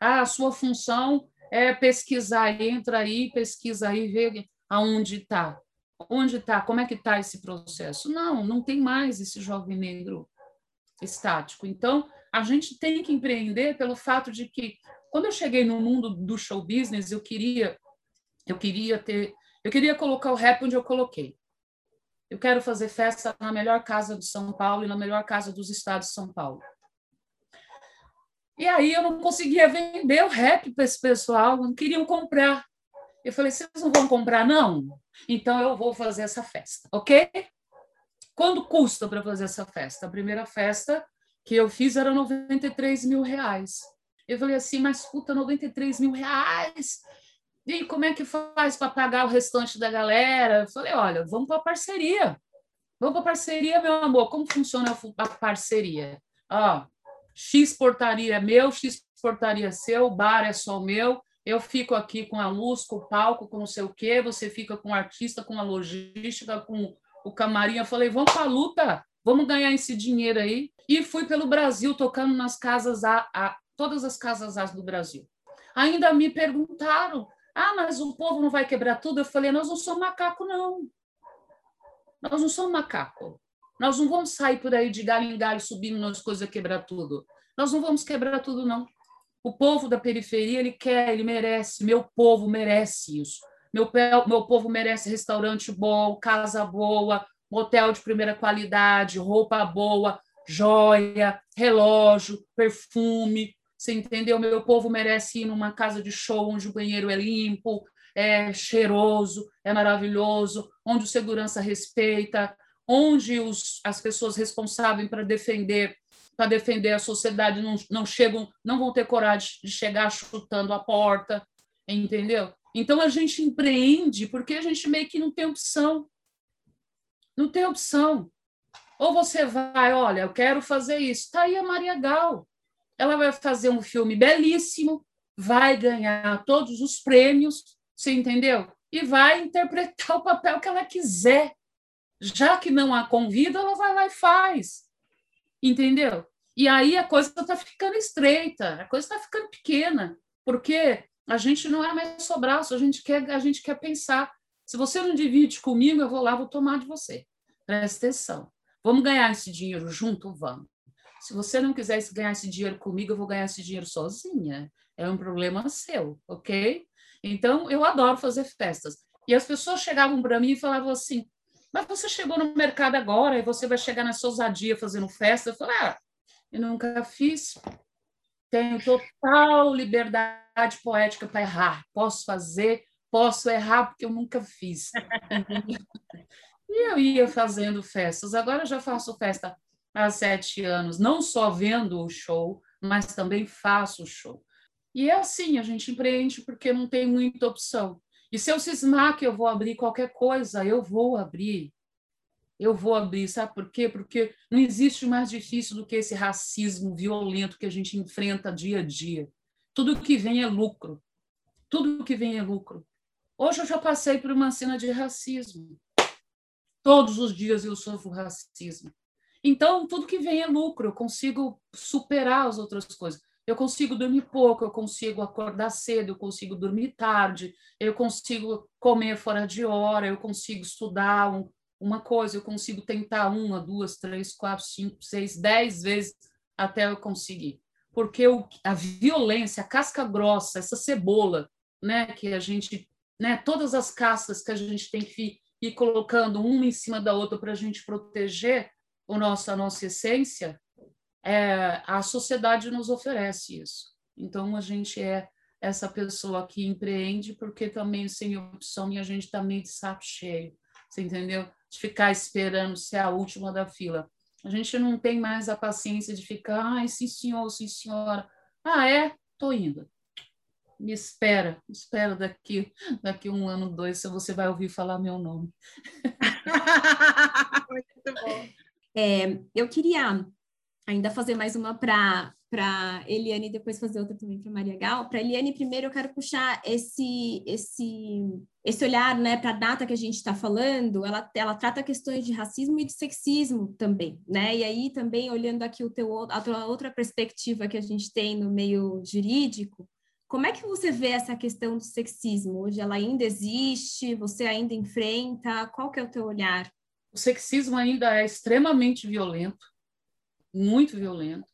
Ah, a sua função é pesquisar, entra aí, pesquisa aí, vê aonde está. Onde está? Como é que está esse processo? Não, não tem mais esse jovem negro estático. Então, a gente tem que empreender pelo fato de que quando eu cheguei no mundo do show business, eu queria eu queria ter, eu queria colocar o rap onde eu coloquei. Eu quero fazer festa na melhor casa de São Paulo e na melhor casa dos estados de São Paulo. E aí eu não conseguia vender o rap para esse pessoal, não queriam comprar. Eu falei, vocês não vão comprar, não? Então eu vou fazer essa festa, ok? Quando custa para fazer essa festa? A primeira festa que eu fiz era 93 mil reais. Eu falei assim, mas puta, 93 mil reais? E como é que faz para pagar o restante da galera? Eu falei, olha, vamos para parceria. Vamos para parceria, meu amor. Como funciona a parceria? Ó, X portaria é meu, X portaria é seu, bar é só meu, eu fico aqui com a luz, com o palco, com não sei o quê, você fica com o artista, com a logística, com o camarim. Eu falei, vamos para a luta, vamos ganhar esse dinheiro aí. E fui pelo Brasil, tocando nas casas A, a todas as casas A do Brasil. Ainda me perguntaram, ah, mas o povo não vai quebrar tudo? Eu falei, nós não somos macaco, não. Nós não somos macaco. Nós não vamos sair por aí de galho em galho subindo nas coisas quebrar tudo. Nós não vamos quebrar tudo, não. O povo da periferia, ele quer, ele merece. Meu povo merece isso. Meu, meu povo merece restaurante bom, casa boa, motel de primeira qualidade, roupa boa, joia, relógio, perfume. Você entendeu? Meu povo merece ir numa casa de show onde o banheiro é limpo, é cheiroso, é maravilhoso, onde o segurança respeita, onde os, as pessoas responsáveis para defender para defender a sociedade não, não chegam, não vão ter coragem de chegar chutando a porta, entendeu? Então a gente empreende porque a gente meio que não tem opção. Não tem opção. Ou você vai, olha, eu quero fazer isso. Está aí a Maria Gal. Ela vai fazer um filme belíssimo, vai ganhar todos os prêmios, você entendeu? E vai interpretar o papel que ela quiser. Já que não a convida, ela vai lá e faz entendeu? E aí a coisa está ficando estreita, a coisa está ficando pequena, porque a gente não é mais só braço, a gente quer, a gente quer pensar. Se você não divide comigo, eu vou lá, vou tomar de você. Presta atenção. Vamos ganhar esse dinheiro junto? Vamos. Se você não quiser ganhar esse dinheiro comigo, eu vou ganhar esse dinheiro sozinha. É um problema seu, ok? Então, eu adoro fazer festas. E as pessoas chegavam para mim e falavam assim: mas você chegou no mercado agora e você vai chegar nessa ousadia fazendo festa. Eu falei, ah, eu nunca fiz. Tenho total liberdade poética para errar. Posso fazer, posso errar, porque eu nunca fiz. e eu ia fazendo festas. Agora eu já faço festa há sete anos, não só vendo o show, mas também faço o show. E é assim, a gente empreende porque não tem muita opção. E se eu cismar que eu vou abrir qualquer coisa, eu vou abrir. Eu vou abrir, sabe por quê? Porque não existe mais difícil do que esse racismo violento que a gente enfrenta dia a dia. Tudo que vem é lucro. Tudo que vem é lucro. Hoje eu já passei por uma cena de racismo. Todos os dias eu sofro racismo. Então, tudo que vem é lucro, eu consigo superar as outras coisas eu consigo dormir pouco, eu consigo acordar cedo, eu consigo dormir tarde, eu consigo comer fora de hora, eu consigo estudar um, uma coisa, eu consigo tentar uma, duas, três, quatro, cinco, seis, dez vezes até eu conseguir. Porque o, a violência, a casca grossa, essa cebola, né, que a gente, né, todas as cascas que a gente tem que ir colocando uma em cima da outra para a gente proteger o nosso, a nossa essência, é, a sociedade nos oferece isso. Então, a gente é essa pessoa que empreende porque também sem opção e a gente também tá de saco cheio, você entendeu? De ficar esperando ser a última da fila. A gente não tem mais a paciência de ficar, ai, sim senhor, sim senhora. Ah, é? Tô indo. Me espera, me espera daqui, daqui um ano, dois, se você vai ouvir falar meu nome. Muito bom. É, eu queria ainda fazer mais uma para para Eliane e depois fazer outra também para Maria Gal. Para Eliane, primeiro eu quero puxar esse esse esse olhar, né, para a data que a gente está falando. Ela ela trata questões de racismo e de sexismo também, né? E aí também olhando aqui o teu a tua outra perspectiva que a gente tem no meio jurídico, como é que você vê essa questão do sexismo? Hoje ela ainda existe? Você ainda enfrenta? Qual que é o teu olhar? O sexismo ainda é extremamente violento muito violento.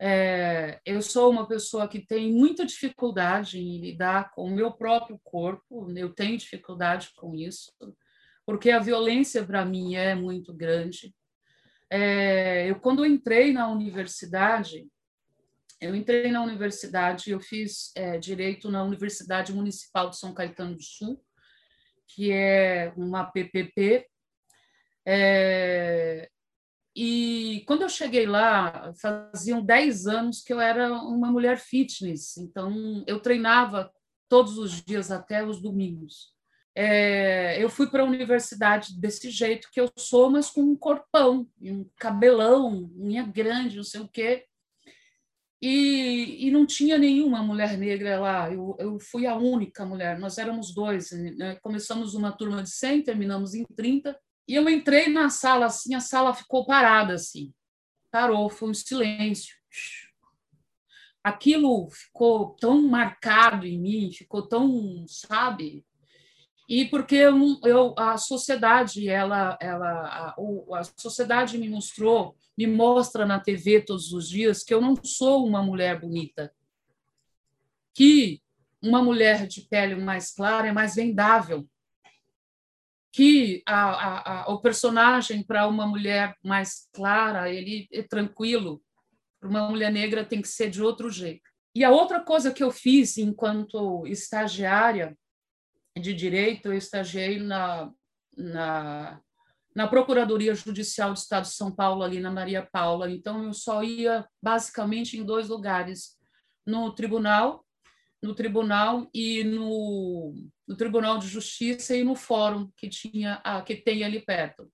É, eu sou uma pessoa que tem muita dificuldade em lidar com o meu próprio corpo, eu tenho dificuldade com isso, porque a violência para mim é muito grande. É, eu quando eu entrei na universidade, eu entrei na universidade, eu fiz é, direito na Universidade Municipal de São Caetano do Sul, que é uma PPP. É, e quando eu cheguei lá, faziam 10 anos que eu era uma mulher fitness, então eu treinava todos os dias, até os domingos. É, eu fui para a universidade desse jeito que eu sou, mas com um corpão, um cabelão, unha grande, não sei o quê. e, e não tinha nenhuma mulher negra lá. Eu, eu fui a única mulher. Nós éramos dois. Né? Começamos uma turma de 100, terminamos em 30. E eu entrei na sala assim, a sala ficou parada assim. Parou, foi um silêncio. Aquilo ficou tão marcado em mim, ficou tão, sabe? E porque eu, eu a sociedade, ela, ela, a, a sociedade me mostrou me mostra na TV todos os dias que eu não sou uma mulher bonita, que uma mulher de pele mais clara é mais vendável, que a, a, a, o personagem para uma mulher mais clara ele é tranquilo, para uma mulher negra tem que ser de outro jeito. E a outra coisa que eu fiz enquanto estagiária de direito, eu estagiei na, na na Procuradoria Judicial do Estado de São Paulo, ali na Maria Paula. Então, eu só ia basicamente em dois lugares: no tribunal, no tribunal e no, no Tribunal de Justiça e no fórum que tinha que tem ali perto.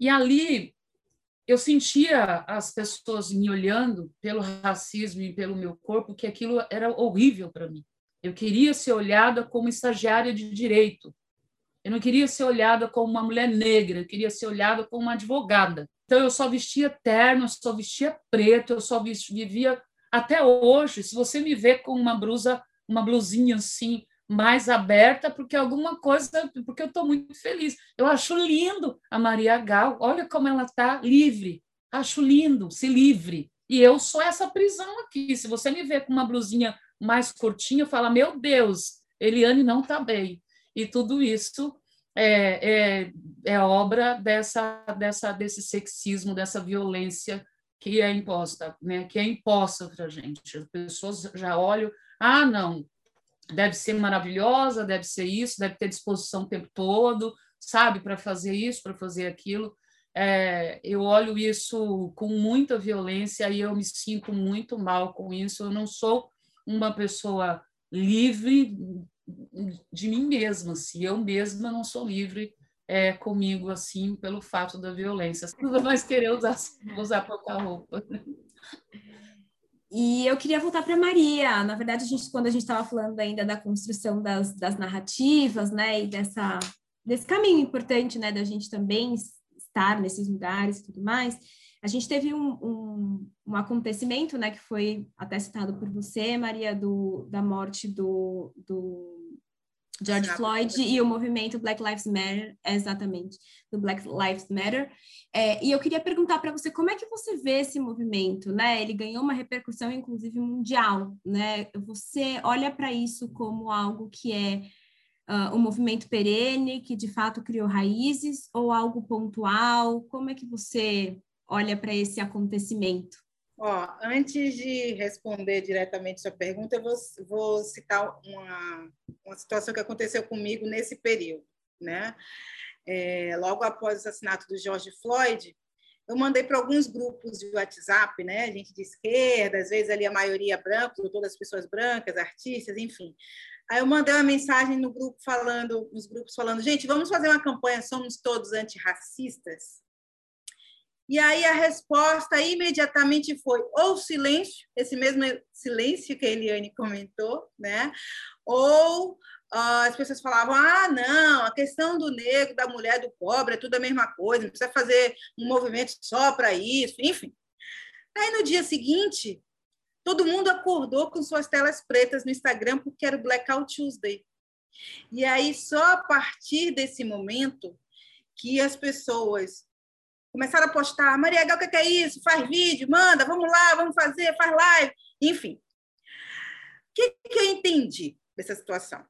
E ali eu sentia as pessoas me olhando pelo racismo e pelo meu corpo, que aquilo era horrível para mim. Eu queria ser olhada como estagiária de direito, eu não queria ser olhada como uma mulher negra, eu queria ser olhada como uma advogada. Então eu só vestia terno, eu só vestia preto, eu só vivia até hoje. Se você me vê com uma blusa, uma blusinha assim mais aberta, porque alguma coisa, porque eu estou muito feliz. Eu acho lindo a Maria Gal. Olha como ela está livre. Acho lindo, se livre. E eu sou essa prisão aqui. Se você me vê com uma blusinha mais curtinha, fala: meu Deus, Eliane não está bem. E tudo isso é, é, é obra dessa, dessa, desse sexismo, dessa violência que é imposta, né? que é imposta para a gente. As pessoas já olham, ah, não, deve ser maravilhosa, deve ser isso, deve ter disposição o tempo todo, sabe, para fazer isso, para fazer aquilo. É, eu olho isso com muita violência e eu me sinto muito mal com isso. Eu não sou uma pessoa livre de mim mesma, se eu mesma não sou livre é, comigo assim pelo fato da violência. Tudo mais querer usar, usar pouca roupa. E eu queria voltar para Maria. Na verdade, a gente, quando a gente estava falando ainda da construção das, das narrativas, né, e dessa desse caminho importante, né, da gente também estar nesses lugares e tudo mais, a gente teve um, um, um, acontecimento, né, que foi até citado por você, Maria, do, da morte do, do George Floyd e o movimento Black Lives Matter, exatamente, do Black Lives Matter. É, e eu queria perguntar para você como é que você vê esse movimento, né? Ele ganhou uma repercussão, inclusive, mundial, né? Você olha para isso como algo que é uh, um movimento perene, que de fato criou raízes, ou algo pontual? Como é que você olha para esse acontecimento? Ó, antes de responder diretamente sua pergunta, eu vou, vou citar uma, uma situação que aconteceu comigo nesse período, né? É, logo após o assassinato do George Floyd, eu mandei para alguns grupos de WhatsApp, né? Gente de esquerda, às vezes ali a maioria branca, todas as pessoas brancas, artistas, enfim. Aí eu mandei uma mensagem no grupo falando, nos grupos falando, gente, vamos fazer uma campanha, somos todos antirracistas. E aí a resposta imediatamente foi ou silêncio, esse mesmo silêncio que a Eliane comentou, né? Ou uh, as pessoas falavam: ah, não, a questão do negro, da mulher, do pobre é tudo a mesma coisa, não precisa fazer um movimento só para isso, enfim. Aí no dia seguinte, todo mundo acordou com suas telas pretas no Instagram porque era o Blackout Tuesday. E aí, só a partir desse momento que as pessoas começaram a postar, Maria Gal, o que é isso? Faz vídeo, manda, vamos lá, vamos fazer, faz live, enfim. O que, que eu entendi dessa situação?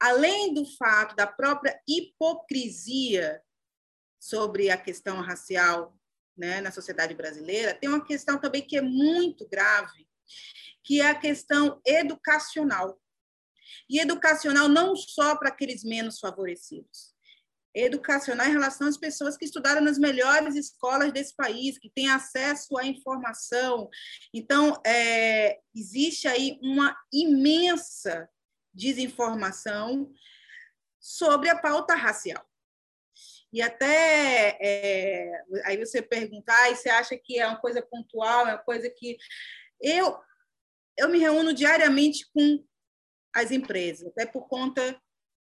Além do fato da própria hipocrisia sobre a questão racial né, na sociedade brasileira, tem uma questão também que é muito grave, que é a questão educacional. E educacional não só para aqueles menos favorecidos, educacional em relação às pessoas que estudaram nas melhores escolas desse país, que têm acesso à informação. Então, é, existe aí uma imensa desinformação sobre a pauta racial. E até é, aí você perguntar, e você acha que é uma coisa pontual, é uma coisa que eu, eu me reúno diariamente com as empresas, até por conta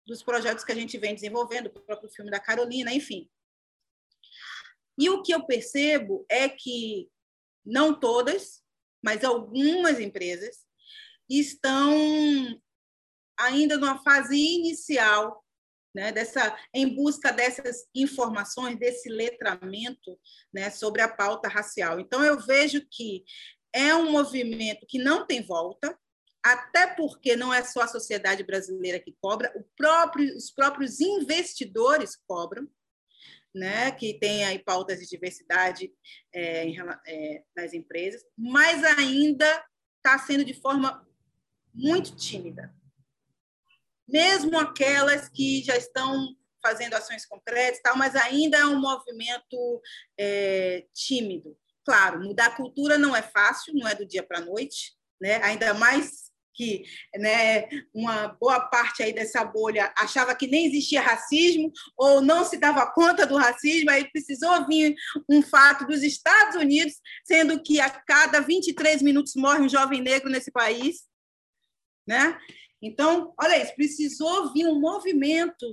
dos projetos que a gente vem desenvolvendo, o próprio filme da Carolina, enfim. E o que eu percebo é que não todas, mas algumas empresas estão ainda numa fase inicial né, dessa, em busca dessas informações, desse letramento né, sobre a pauta racial. Então, eu vejo que é um movimento que não tem volta, até porque não é só a sociedade brasileira que cobra, próprio, os próprios investidores cobram, né, que tem aí pautas de diversidade é, em, é, nas empresas, mas ainda está sendo de forma muito tímida. Mesmo aquelas que já estão fazendo ações concretas, tal, mas ainda é um movimento é, tímido. Claro, mudar a cultura não é fácil, não é do dia para a noite, né? ainda mais que né, uma boa parte aí dessa bolha achava que nem existia racismo ou não se dava conta do racismo, aí precisou vir um fato dos Estados Unidos, sendo que a cada 23 minutos morre um jovem negro nesse país, né? Então, olha isso, precisou vir um movimento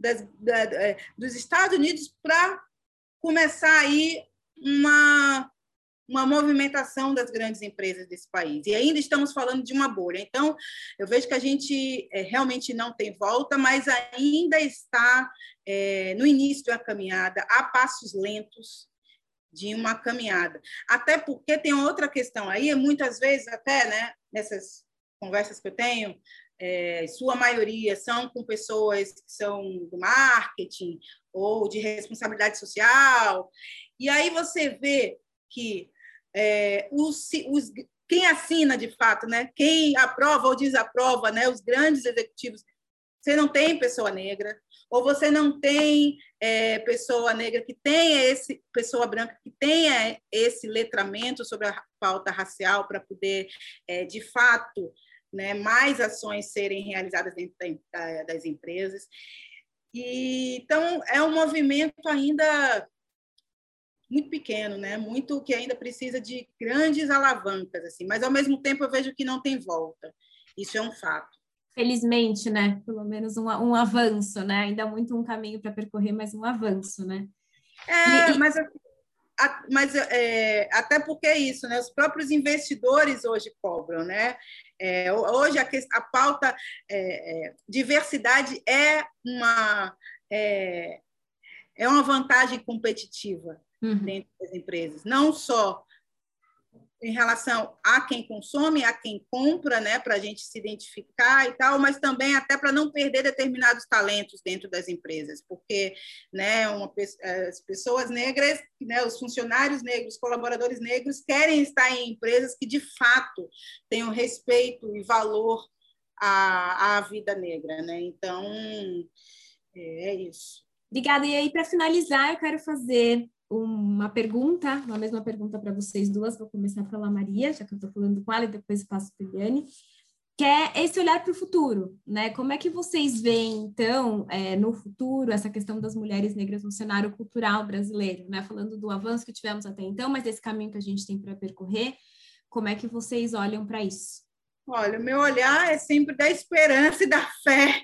das, da, é, dos Estados Unidos para começar aí uma uma movimentação das grandes empresas desse país. E ainda estamos falando de uma bolha. Então, eu vejo que a gente é, realmente não tem volta, mas ainda está é, no início da caminhada, a passos lentos de uma caminhada. Até porque tem outra questão aí, muitas vezes, até né, nessas conversas que eu tenho, é, sua maioria são com pessoas que são do marketing ou de responsabilidade social, e aí você vê que é, os, os, quem assina de fato, né? quem aprova ou desaprova, né? os grandes executivos, você não tem pessoa negra, ou você não tem é, pessoa negra que tenha esse, pessoa branca que tenha esse letramento sobre a pauta racial para poder, é, de fato, né, mais ações serem realizadas dentro das empresas. E, então, é um movimento ainda muito pequeno, né? Muito que ainda precisa de grandes alavancas, assim. Mas ao mesmo tempo eu vejo que não tem volta. Isso é um fato. Felizmente, né? Pelo menos um, um avanço, né? Ainda muito um caminho para percorrer, mas um avanço, né? É, e, mas, a, mas é, até porque é isso, né? Os próprios investidores hoje cobram, né? É, hoje a, a pauta é, é diversidade é uma é, é uma vantagem competitiva uhum. dentro das empresas, não só em relação a quem consome, a quem compra, né, para a gente se identificar e tal, mas também até para não perder determinados talentos dentro das empresas, porque, né, uma, as pessoas negras, né, os funcionários negros, colaboradores negros querem estar em empresas que de fato tenham respeito e valor à, à vida negra, né? Então é, é isso. Obrigada. E aí, para finalizar, eu quero fazer uma pergunta, uma mesma pergunta para vocês duas. Vou começar pela Maria, já que eu estou falando com ela, e depois passo para a Eliane, que é esse olhar para o futuro, né? Como é que vocês veem, então, é, no futuro, essa questão das mulheres negras no cenário cultural brasileiro, né? Falando do avanço que tivemos até então, mas desse caminho que a gente tem para percorrer, como é que vocês olham para isso? Olha, o meu olhar é sempre da esperança e da fé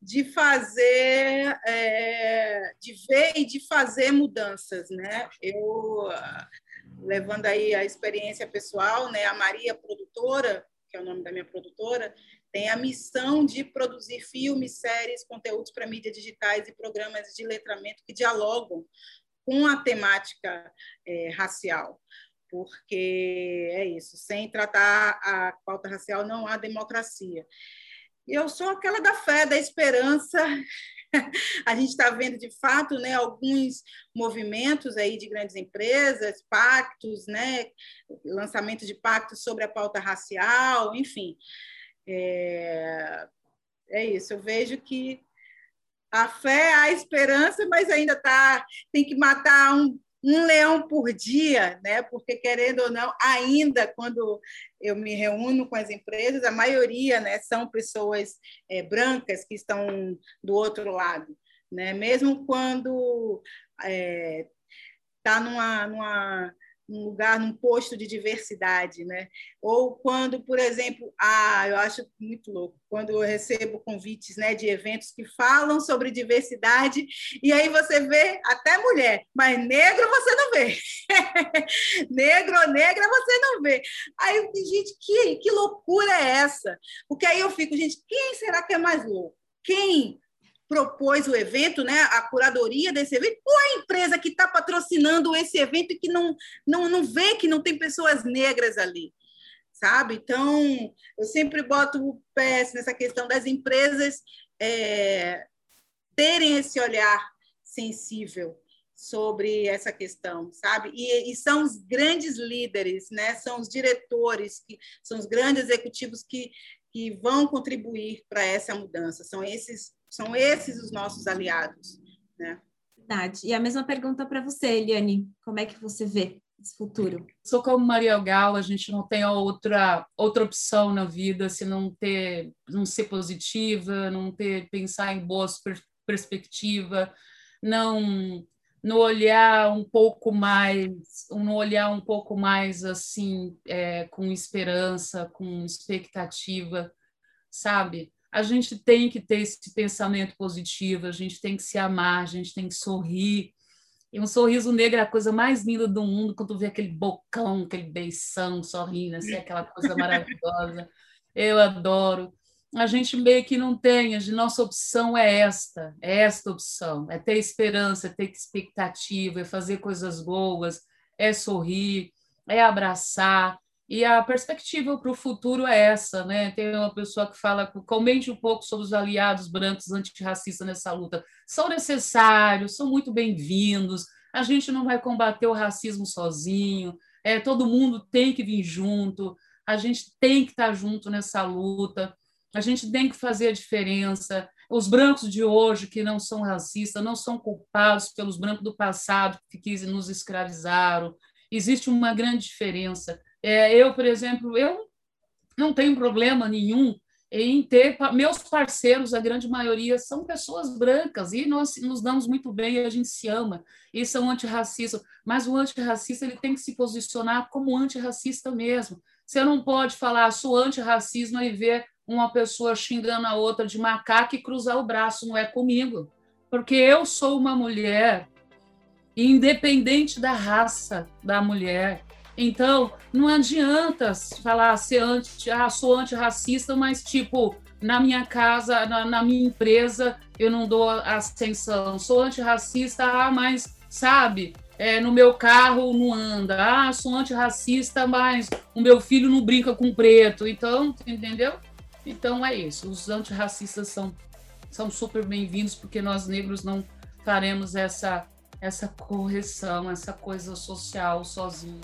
de fazer, é, de ver e de fazer mudanças, né? Eu levando aí a experiência pessoal, né? A Maria produtora, que é o nome da minha produtora, tem a missão de produzir filmes, séries, conteúdos para mídias digitais e programas de letramento que dialogam com a temática é, racial porque é isso, sem tratar a pauta racial não há democracia. Eu sou aquela da fé, da esperança. A gente está vendo, de fato, né, alguns movimentos aí de grandes empresas, pactos, né, lançamento de pactos sobre a pauta racial, enfim. É, é isso, eu vejo que a fé, a esperança, mas ainda tá, tem que matar um, um leão por dia, né? porque, querendo ou não, ainda quando eu me reúno com as empresas, a maioria né, são pessoas é, brancas que estão do outro lado. Né? Mesmo quando está tá numa, numa num lugar, num posto de diversidade, né? Ou quando, por exemplo, ah, eu acho muito louco, quando eu recebo convites, né, de eventos que falam sobre diversidade e aí você vê até mulher, mas negro você não vê, negro ou negra você não vê. Aí eu digo, gente, que que loucura é essa? Porque aí eu fico, gente, quem será que é mais louco? Quem propôs o evento, né, a curadoria desse evento, ou a empresa que está patrocinando esse evento e que não, não, não vê que não tem pessoas negras ali, sabe? Então, eu sempre boto o pé nessa questão das empresas é, terem esse olhar sensível sobre essa questão, sabe? E, e, são os grandes líderes, né? São os diretores, que são os grandes executivos que, que vão contribuir para essa mudança. São esses são esses os nossos aliados, né? Verdade. E a mesma pergunta para você, Eliane, como é que você vê esse futuro? Sou como Maria Gal, a gente não tem outra outra opção na vida se não ter, não ser positiva, não ter pensar em boas per perspectiva, não no olhar um pouco mais, no olhar um pouco mais assim, é, com esperança, com expectativa, sabe? A gente tem que ter esse pensamento positivo, a gente tem que se amar, a gente tem que sorrir. E um sorriso negro é a coisa mais linda do mundo, quando tu vê aquele bocão, aquele beição sorrindo, assim, aquela coisa maravilhosa. Eu adoro. A gente meio que não tem, a nossa opção é esta, é esta opção, é ter esperança, é ter expectativa, é fazer coisas boas, é sorrir, é abraçar, e a perspectiva para o futuro é essa, né? Tem uma pessoa que fala, comente um pouco sobre os aliados brancos antirracistas nessa luta. São necessários, são muito bem-vindos. A gente não vai combater o racismo sozinho. É, todo mundo tem que vir junto. A gente tem que estar junto nessa luta. A gente tem que fazer a diferença. Os brancos de hoje que não são racistas não são culpados pelos brancos do passado que nos escravizaram. Existe uma grande diferença é, eu, por exemplo, eu não tenho problema nenhum em ter meus parceiros, a grande maioria são pessoas brancas e nós nos damos muito bem e a gente se ama e são antirracistas, mas o antirracista ele tem que se posicionar como antirracista mesmo. Você não pode falar sou antirracismo e ver uma pessoa xingando a outra de macaco e cruzar o braço, não é comigo, porque eu sou uma mulher independente da raça da mulher, então, não adianta falar ser anti, ah, sou antirracista, mas tipo, na minha casa, na, na minha empresa, eu não dou ascensão. Sou antirracista, ah, mas sabe, é, no meu carro não anda. Ah, sou antirracista, mas o meu filho não brinca com preto. Então, entendeu? Então é isso. Os antirracistas são, são super bem-vindos, porque nós negros não faremos essa essa correção, essa coisa social sozinho.